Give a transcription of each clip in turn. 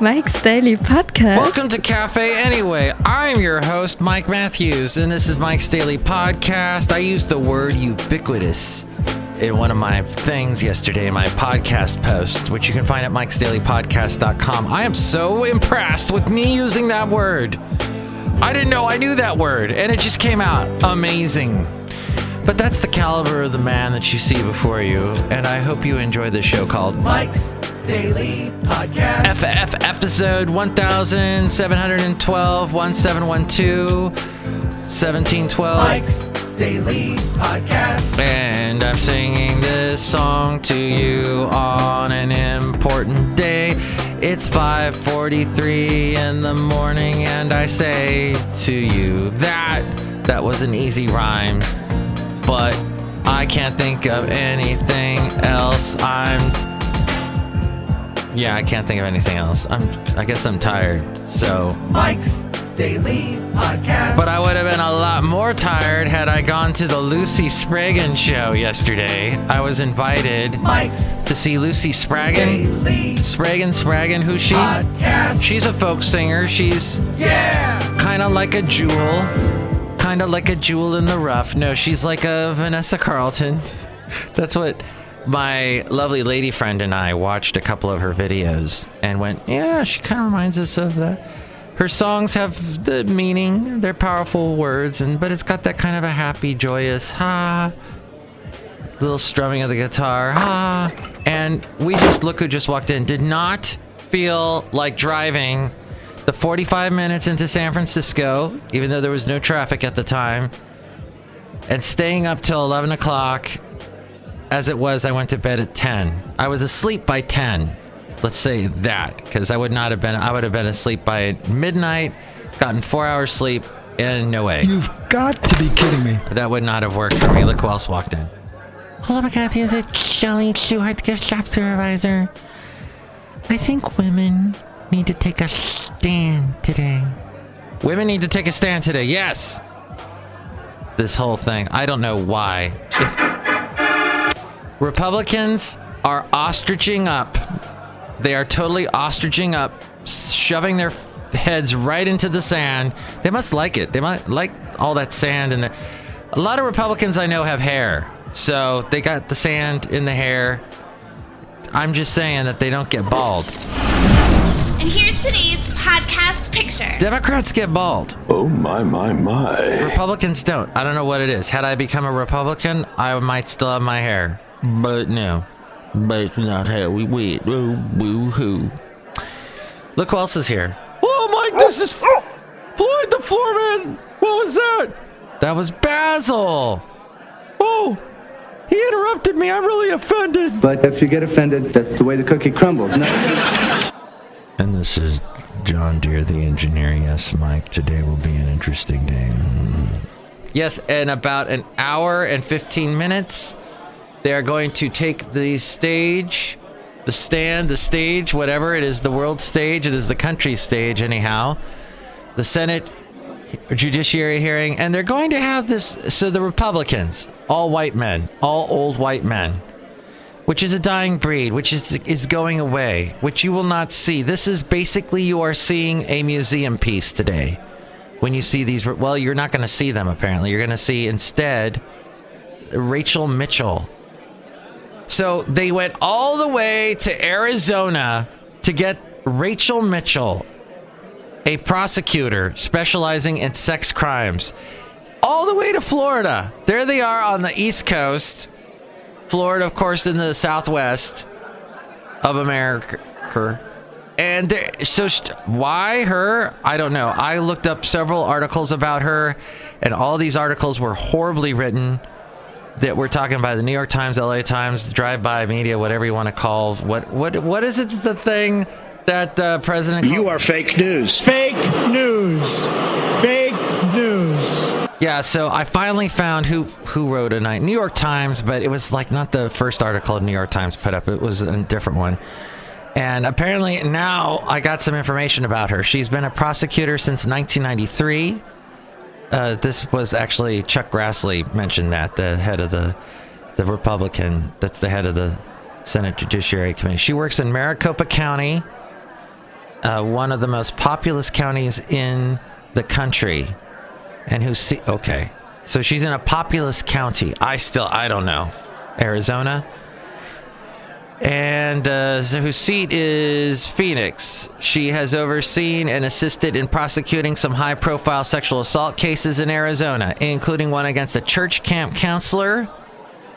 Mike's Daily Podcast. Welcome to Cafe Anyway. I'm your host, Mike Matthews, and this is Mike's Daily Podcast. I used the word ubiquitous in one of my things yesterday my podcast post, which you can find at mikesdailypodcast.com. I am so impressed with me using that word. I didn't know I knew that word, and it just came out amazing. But that's the caliber of the man that you see before you, and I hope you enjoy this show called Mike's Daily Podcast. FF episode 1712 1712 1712 Mike's Daily Podcast. and I'm singing this song to you on an important day. It's 5:43 in the morning and I say to you that that was an easy rhyme, but I can't think of anything else. I'm Yeah, I can't think of anything else. I'm I guess I'm tired. So Mike's Daily Podcast. but I would have been a lot more tired had I gone to the Lucy Spraggan show yesterday. I was invited Mike's to see Lucy Spraggan. Daily Spraggan, Spraggan, who's she? Podcast. She's a folk singer. She's yeah. kind of like a jewel. Kind of like a jewel in the rough. No, she's like a Vanessa Carlton. That's what my lovely lady friend and I watched a couple of her videos and went, yeah, she kind of reminds us of that. Her songs have the meaning, they're powerful words, and but it's got that kind of a happy, joyous ha, little strumming of the guitar ha, and we just look who just walked in. Did not feel like driving the 45 minutes into San Francisco, even though there was no traffic at the time, and staying up till 11 o'clock. As it was, I went to bed at 10. I was asleep by 10. Let's say that, because I would not have been. I would have been asleep by midnight, gotten four hours sleep, and no way. You've got to be kidding me. That would not have worked for me. Look who else walked in. Hello, McCarthy. Is it Shelly Stewart, gift shop supervisor? I think women need to take a stand today. Women need to take a stand today. Yes. This whole thing. I don't know why. If Republicans are ostriching up. They are totally ostriching up, shoving their heads right into the sand. They must like it. They might like all that sand in there. A lot of Republicans I know have hair, so they got the sand in the hair. I'm just saying that they don't get bald. And here's today's podcast picture. Democrats get bald. Oh my my my. Republicans don't. I don't know what it is. Had I become a Republican, I might still have my hair. But no. But it's not how we went. Oh, boo hoo. Look who else is here. Oh, Mike, this is Floyd the Floorman. What was that? That was Basil. Oh, he interrupted me. I'm really offended. But if you get offended, that's the way the cookie crumbles. No. And this is John Deere, the engineer. Yes, Mike, today will be an interesting day. Yes, in about an hour and 15 minutes, they are going to take the stage, the stand, the stage, whatever it is, the world stage, it is the country stage, anyhow. The Senate Judiciary hearing, and they're going to have this. So the Republicans, all white men, all old white men, which is a dying breed, which is is going away, which you will not see. This is basically you are seeing a museum piece today. When you see these, well, you're not going to see them apparently. You're going to see instead Rachel Mitchell. So they went all the way to Arizona to get Rachel Mitchell, a prosecutor specializing in sex crimes, all the way to Florida. There they are on the East Coast. Florida, of course, in the southwest of America. And there, so, sh- why her? I don't know. I looked up several articles about her, and all these articles were horribly written. That we're talking about the New York Times, LA Times, drive-by media, whatever you want to call. What what what is it? The thing that uh, President You are fake news. Fake news. Yeah, so I finally found who who wrote a night New York Times, but it was like not the first article the New York Times put up. It was a different one. And apparently now I got some information about her. She's been a prosecutor since 1993. Uh, this was actually Chuck Grassley mentioned that the head of the the Republican that's the head of the Senate Judiciary Committee. She works in Maricopa County uh, one of the most populous counties in the country, and who see okay, so she's in a populous county. I still I don't know, Arizona, and uh, so whose seat is Phoenix. She has overseen and assisted in prosecuting some high-profile sexual assault cases in Arizona, including one against a church camp counselor.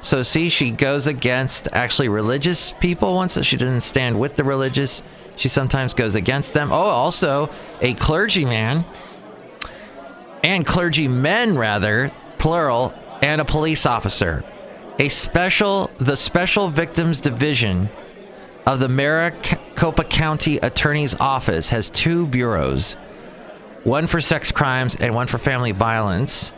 So see, she goes against actually religious people once she doesn't stand with the religious. She sometimes goes against them. Oh, also a clergyman and clergymen rather, plural, and a police officer. A special the Special Victims Division of the Maricopa County Attorney's Office has two bureaus. One for sex crimes and one for family violence.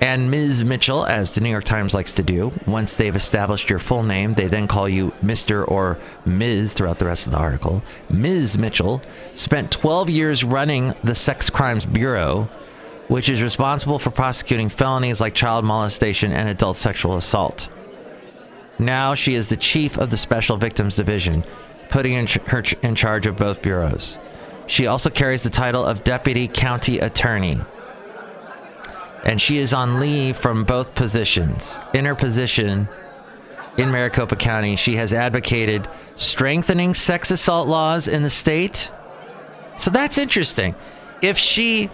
And Ms. Mitchell, as the New York Times likes to do, once they've established your full name, they then call you Mr. or Ms. throughout the rest of the article. Ms. Mitchell spent 12 years running the Sex Crimes Bureau, which is responsible for prosecuting felonies like child molestation and adult sexual assault. Now she is the chief of the Special Victims Division, putting in ch- her ch- in charge of both bureaus. She also carries the title of Deputy County Attorney and she is on leave from both positions. In her position in Maricopa County, she has advocated strengthening sex assault laws in the state. So that's interesting. If she,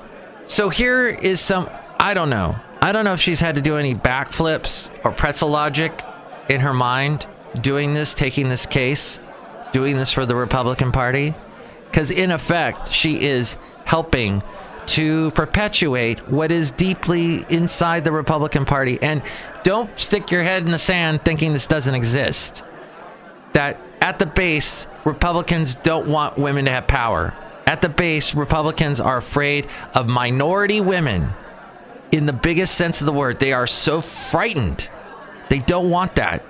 so here is some, I don't know. I don't know if she's had to do any backflips or pretzel logic in her mind doing this, taking this case, doing this for the Republican Party. Because in effect, she is helping to perpetuate what is deeply inside the Republican Party. And don't stick your head in the sand thinking this doesn't exist. That at the base, Republicans don't want women to have power. At the base, Republicans are afraid of minority women in the biggest sense of the word. They are so frightened. They don't want that.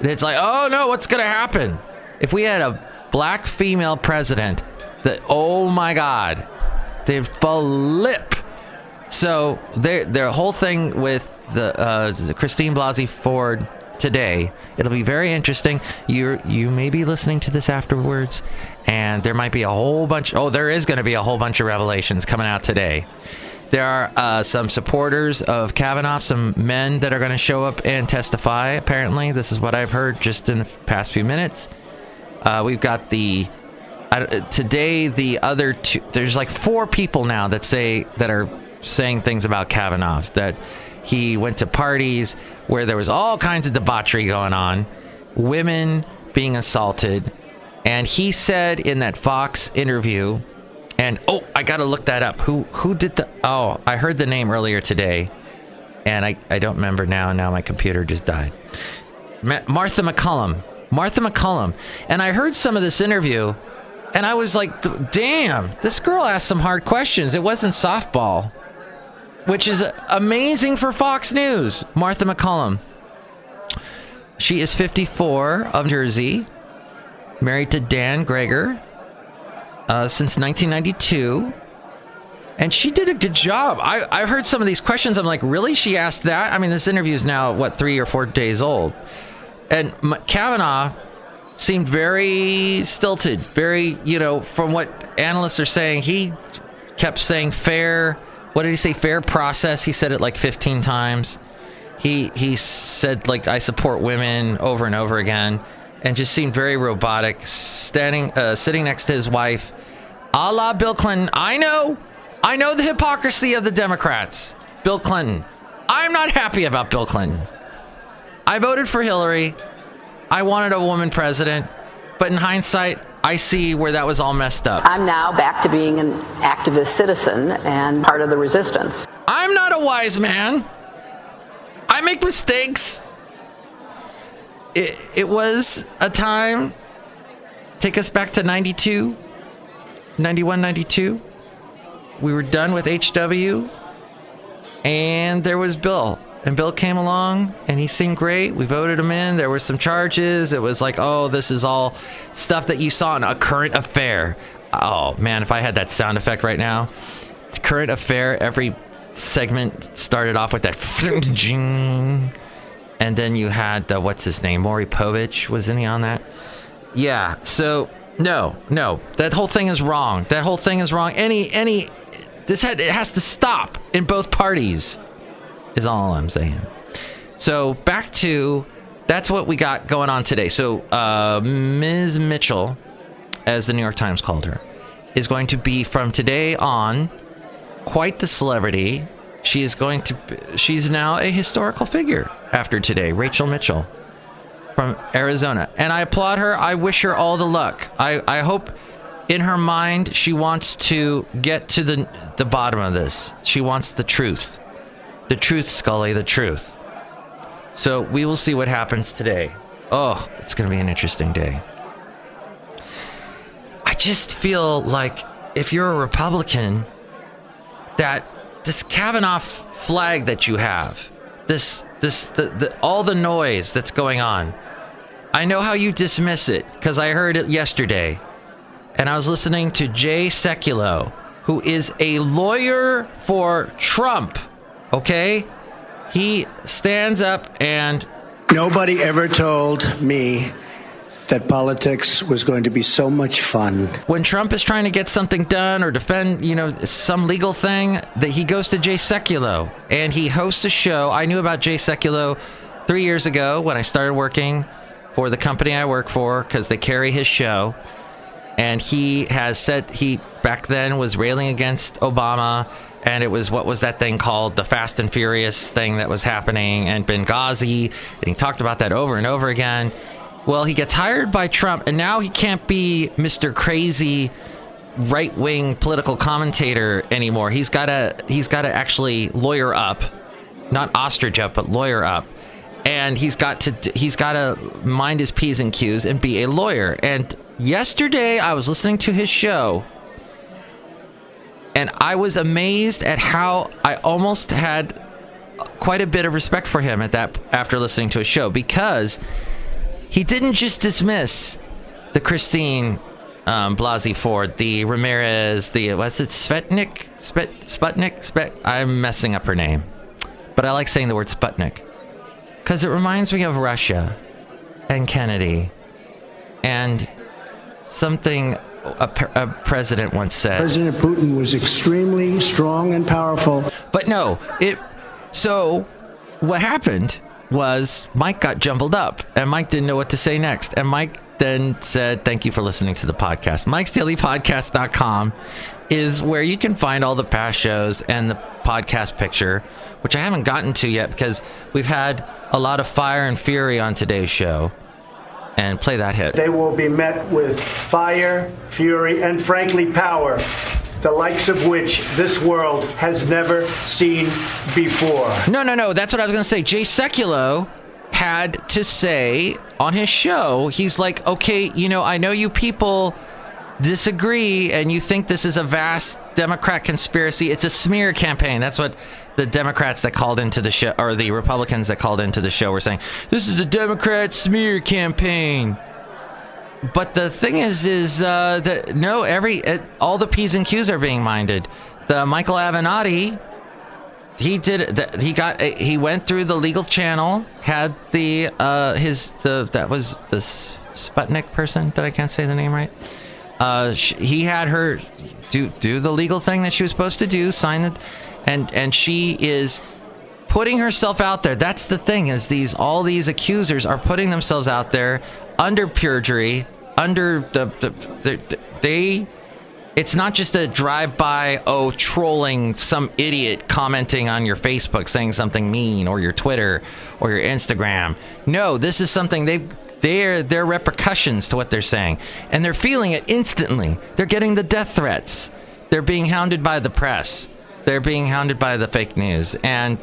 It's like, oh no, what's going to happen? If we had a black female president, that, oh my God, they'd flip. So their their whole thing with the, uh, Christine Blasey Ford today, it'll be very interesting. You you may be listening to this afterwards, and there might be a whole bunch. Oh, there is going to be a whole bunch of revelations coming out today. There are uh, some supporters of Kavanaugh, some men that are going to show up and testify. Apparently, this is what I've heard just in the past few minutes. Uh, we've got the today the other two there's like four people now that say that are saying things about Kavanaugh that he went to parties where there was all kinds of debauchery going on, women being assaulted, and he said in that Fox interview, and oh, I got to look that up. Who who did the? Oh, I heard the name earlier today, and I I don't remember now. Now my computer just died. Ma- Martha MacCallum. Martha MacCallum. And I heard some of this interview and I was like, damn, this girl asked some hard questions. It wasn't softball, which is amazing for Fox News. Martha MacCallum. She is 54 of Jersey, married to Dan Gregory uh, since 1992. And she did a good job. I, I heard some of these questions. I'm like, really? She asked that? I mean, this interview is now, what, three or four days old. And Kavanaugh seemed very stilted, very, you know, from what analysts are saying, he kept saying fair. What did he say? Fair process. He said it like 15 times. He he said like I support women over and over again, and just seemed very robotic. Standing, uh, sitting next to his wife, a la Bill Clinton. I know, I know the hypocrisy of the Democrats. Bill Clinton. I'm not happy about Bill Clinton. I voted for Hillary. I wanted a woman president, but in hindsight, I see where that was all messed up. I'm now back to being an activist citizen and part of the resistance. I'm not a wise man. I make mistakes. It, it was a time, take us back to 92, 91, 92. We were done with HW, and there was Bill. And Bill came along and he seemed great. We voted him in. There were some charges. It was like, oh, this is all stuff that you saw in a current affair. Oh, man, if I had that sound effect right now. Current affair, every segment started off with that. And then you had, the, what's his name? Maury Povich. Wasn't he on that? Yeah. So No, no, that whole thing is wrong. That whole thing is wrong. Any, any, this had, it has to stop in both parties, is all I'm saying. So back to that's what we got going on today. So uh, Ms. Mitchell, as the New York Times called her, is going to be from today on quite the celebrity. She is going to. be, She's now a historical figure after today. Rachel Mitchell from Arizona. And I applaud her. I wish her all the luck. I, I hope in her mind she wants to get to the the bottom of this. She wants the truth. The truth, Scully, the truth. So we will see what happens today. Oh, it's going to be an interesting day. I just feel like if you're a Republican, that this Kavanaugh flag that you have, this this the, the all the noise that's going on. I know how you dismiss it because I heard it yesterday, and I was listening to Jay Sekulow, who is a lawyer for Trump. Okay, he stands up and Nobody ever told me that politics was going to be so much fun. when Trump is trying to get something done or defend, you know, some legal thing, that he goes to Jay Sekulow and he hosts a show. I knew about Jay Sekulow three years ago when I started working for the company I work for because they carry his show. And he has said he back then was railing against Obama, and it was what was that thing called the Fast and Furious thing that was happening, and Benghazi, and he talked about that over and over again. Well, he gets hired by Trump, and now he can't be Mr. Crazy right wing political commentator anymore. He's got to he's got to actually lawyer up, not ostrich up, but lawyer up. And he's got to he's got to mind his p's and q's and be a lawyer. And yesterday I was listening to his show, and I was amazed at how I almost had quite a bit of respect for him at that after listening to his show because he didn't just dismiss the Christine um, Blasey Ford, the Ramirez, the what's it, Svetnik, Sputnik. I'm messing up her name, but I like saying the word Sputnik because it reminds me of Russia and Kennedy and something a, a president once said. President Putin was extremely strong and powerful. But no, it. So what happened was Mike got jumbled up, and Mike didn't know what to say next. And Mike then said, "Thank you for listening to the podcast. Mike's Daily Podcast.com is where you can find all the past shows and the podcast picture, which I haven't gotten to yet because we've had a lot of fire and fury on today's show. And play that hit. They will be met with fire, fury, and frankly, power, the likes of which this world has never seen before. No, no, no. That's what I was going to say. Jay Sekulow had to say on his show, he's like, okay, you know, I know you people disagree and you think this is a vast Democrat conspiracy. It's a smear campaign. That's what the Democrats that called into the show, or the Republicans that called into the show, were saying. This is a Democrat smear campaign. But the thing is, is uh, that no, every uh, all the p's and q's are being minded. The Michael Avenatti he did that he got he went through the legal channel had the uh his the that was the sputnik person that i can't say the name right uh sh- he had her do do the legal thing that she was supposed to do sign it and and she is putting herself out there. That's the thing is these all these accusers are putting themselves out there under perjury under the, the, the they it's not just a drive-by oh trolling some idiot commenting on your facebook saying something mean or your twitter or your instagram. No this is something they they're they're repercussions to what they're saying. And they're feeling it instantly. They're getting the death threats. They're being hounded by the press. They're being hounded by the fake news. And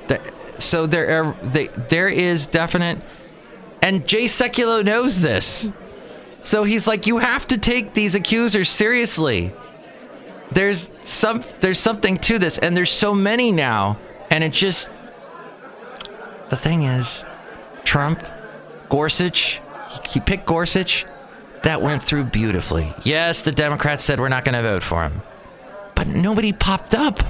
so there are they, there is definite and jay sekulow knows this. So he's like you have to take these accusers seriously. There's some there's something to this. And there's so many now. And it just the thing is trump gorsuch he, picked gorsuch? That went through beautifully. Yes the democrats said we're not going to vote for him. But nobody popped up.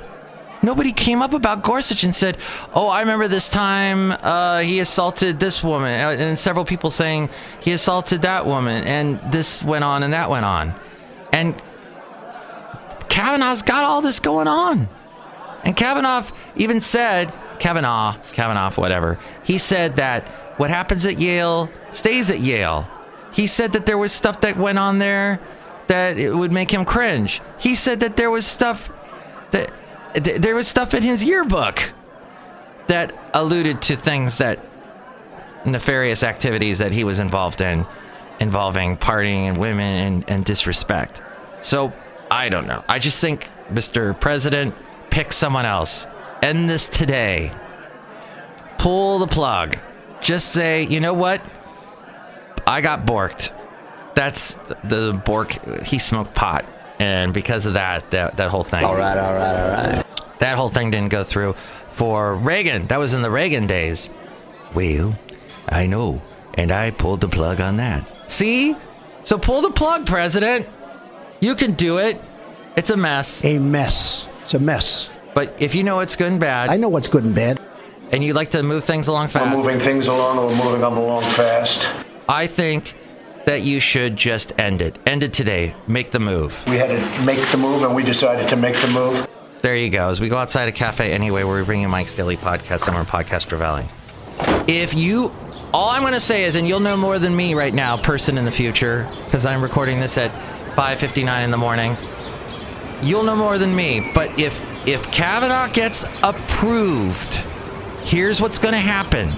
Nobody came up about Gorsuch and said, "Oh, I remember this time uh, he assaulted this woman," uh, and several people saying he assaulted that woman, and this went on and that went on, and Kavanaugh's got all this going on, and Kavanaugh even said, Kavanaugh, Kavanaugh, whatever, he said that what happens at Yale stays at Yale. He said that there was stuff that went on there that it would make him cringe. He said that there was stuff that th- there was stuff in his yearbook that alluded to things that nefarious activities that he was involved in involving partying and women and, and disrespect. So I don't know. I just think Mr. President, pick someone else. End this today. Pull the plug. Just say, you know what? I got borked. That's the bork. He smoked pot, and because of that, that that whole thing. All right, all right, all right. That whole thing didn't go through for Reagan. That was in the Reagan days. Well, I know, and I pulled the plug on that. See? So pull the plug, President. You can do it. It's a mess. A mess. It's a mess. But if you know it's good and bad, I know what's good and bad. And you like to move things along fast, We're moving things along, we're moving them along fast. I think that you should just end it. End it today. Make the move. We had to make the move, and we decided to make the move. There you go. As we go outside a cafe anyway, where we bring you Mike's Daily Podcast, Summer Podcast Valley. If you, all I'm going to say is, and you'll know more than me right now, person in the future, because I'm recording this at 5:59 in the morning. You'll know more than me. But if if Kavanaugh gets approved, here's what's going to happen.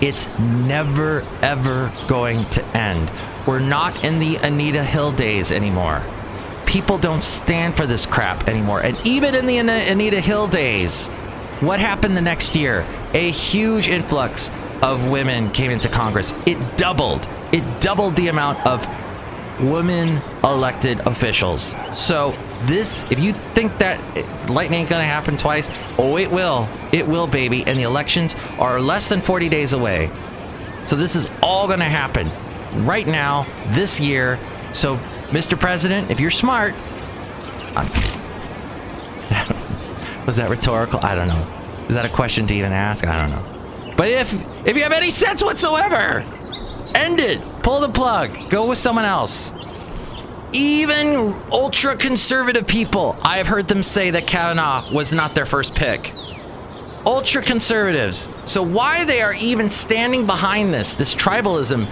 It's never ever going to end. We're not in the Anita Hill days anymore. People don't stand for this crap anymore. And even in the Anita Hill days, what happened the next year? A huge influx of women came into Congress. It doubled. It doubled the amount of women elected officials. So this, if you think that lightning ain't gonna happen twice, oh, it will. It will, baby. And the elections are less than 40 days away. So this is all gonna happen right now, this year. So, Mr. President, if you're smart, was that rhetorical? I don't know. Is that a question to even ask? I don't know. But if if you have any sense whatsoever, end it. Pull the plug. Go with someone else. Even ultra conservative people, I have heard them say that Kavanaugh was not their first pick. Ultra conservatives. So why they are even standing behind this, this tribalism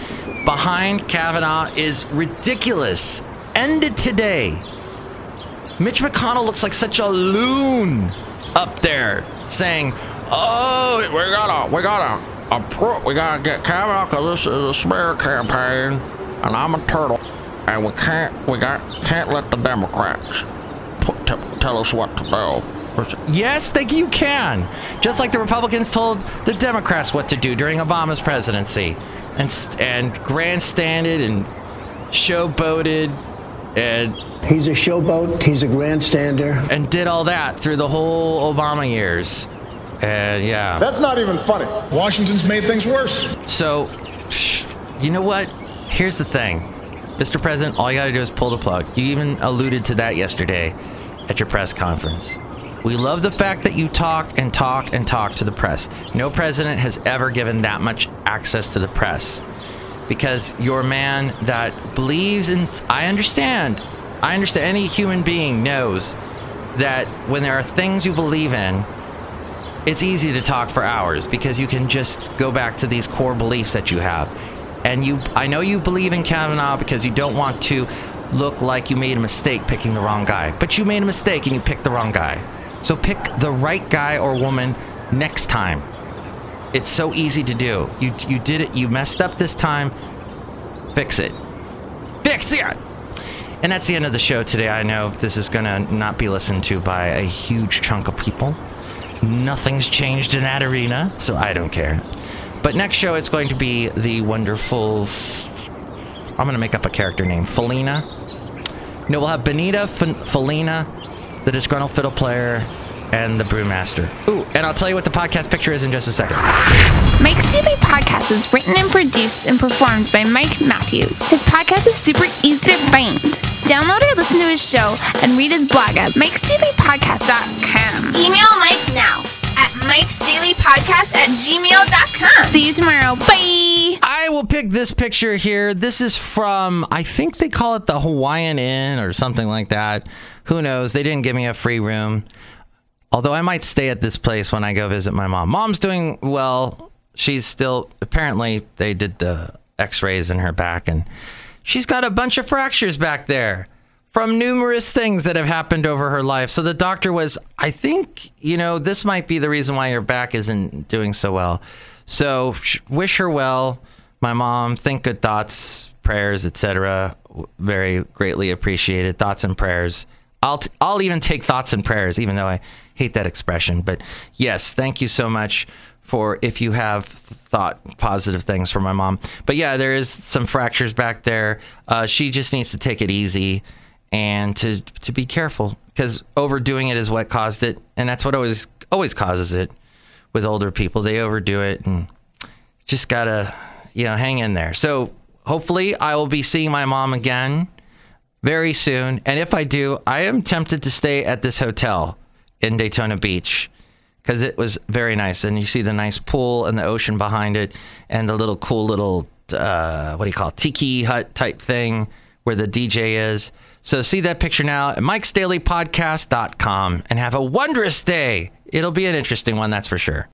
behind Kavanaugh is ridiculous. End it today. Mitch McConnell looks like such a loon up there saying, "Oh, we gotta, we gotta, appro- we gotta get Kavanaugh because this is a smear campaign, and I'm a turtle, and we can't, we got, can't let the Democrats put, t- tell us what to do." Yes, think you can. Just like the Republicans told the Democrats what to do during Obama's presidency, and and grandstanded and showboated and He's a showboat. He's a grandstander. and did all that through the whole Obama years. And yeah. That's not even funny. Washington's made things worse. So, you know what? Here's the thing. Mr. President, all you gotta do is pull the plug. You even alluded to that yesterday at your press conference. We love the fact that you talk and talk and talk to the press. No president has ever given that much access to the press because you're a man that believes in. I understand. I understand. Any human being knows that when there are things you believe in, it's easy to talk for hours because you can just go back to these core beliefs that you have. And you, I know you believe in Kavanaugh because you don't want to look like you made a mistake picking the wrong guy. But you made a mistake and you picked the wrong guy. So pick the right guy or woman next time. It's so easy to do. You you did it. You messed up this time. Fix it. Fix it. And that's the end of the show today. I know this is gonna not be listened to by a huge chunk of people. Nothing's changed in that arena, so I don't care. But next show, it's going to be the wonderful. I'm going to make up a character name Felina. No, we'll have Benita F- Felina, the disgruntled fiddle player, and the brewmaster. Ooh, and I'll tell you what the podcast picture is in just a second. Mike's Daily Podcast is written and produced and performed by Mike Matthews. His podcast is super easy to find. Download or listen to his show and read his blog at mikesdailypodcast.com. Email Mike now at mikesdailypodcast at gmail.com. See you tomorrow. Bye. I will pick this picture here. This is from, I think they call it the Hawaiian Inn or something like that. Who knows? They didn't give me a free room. Although I might stay at this place when I go visit my mom. Mom's doing well. She's still, apparently, they did the x rays in her back and she's got a bunch of fractures back there from numerous things that have happened over her life. So the doctor was, I think, you know, this might be the reason why your back isn't doing so well. So sh- wish her well, my mom. Think good thoughts, prayers, etc. Very greatly appreciated. Thoughts and prayers. I'll t- I'll even take thoughts and prayers, even though I hate that expression. But yes, thank you so much for if you have thought positive things for my mom. But yeah, there is some fractures back there. Uh, she just needs to take it easy and to to be careful because overdoing it is what caused it, and that's what always always causes it with older people. They overdo it, and just gotta you know hang in there. So hopefully, I will be seeing my mom again very soon, and if I do, I am tempted to stay at this hotel in Daytona Beach because it was very nice, and you see the nice pool and the ocean behind it, and the little cool little uh, what do you call it, tiki hut type thing where the DJ is. So see that picture now at mikesdailypodcast.com and have a wondrous day. It'll be an interesting one, that's for sure.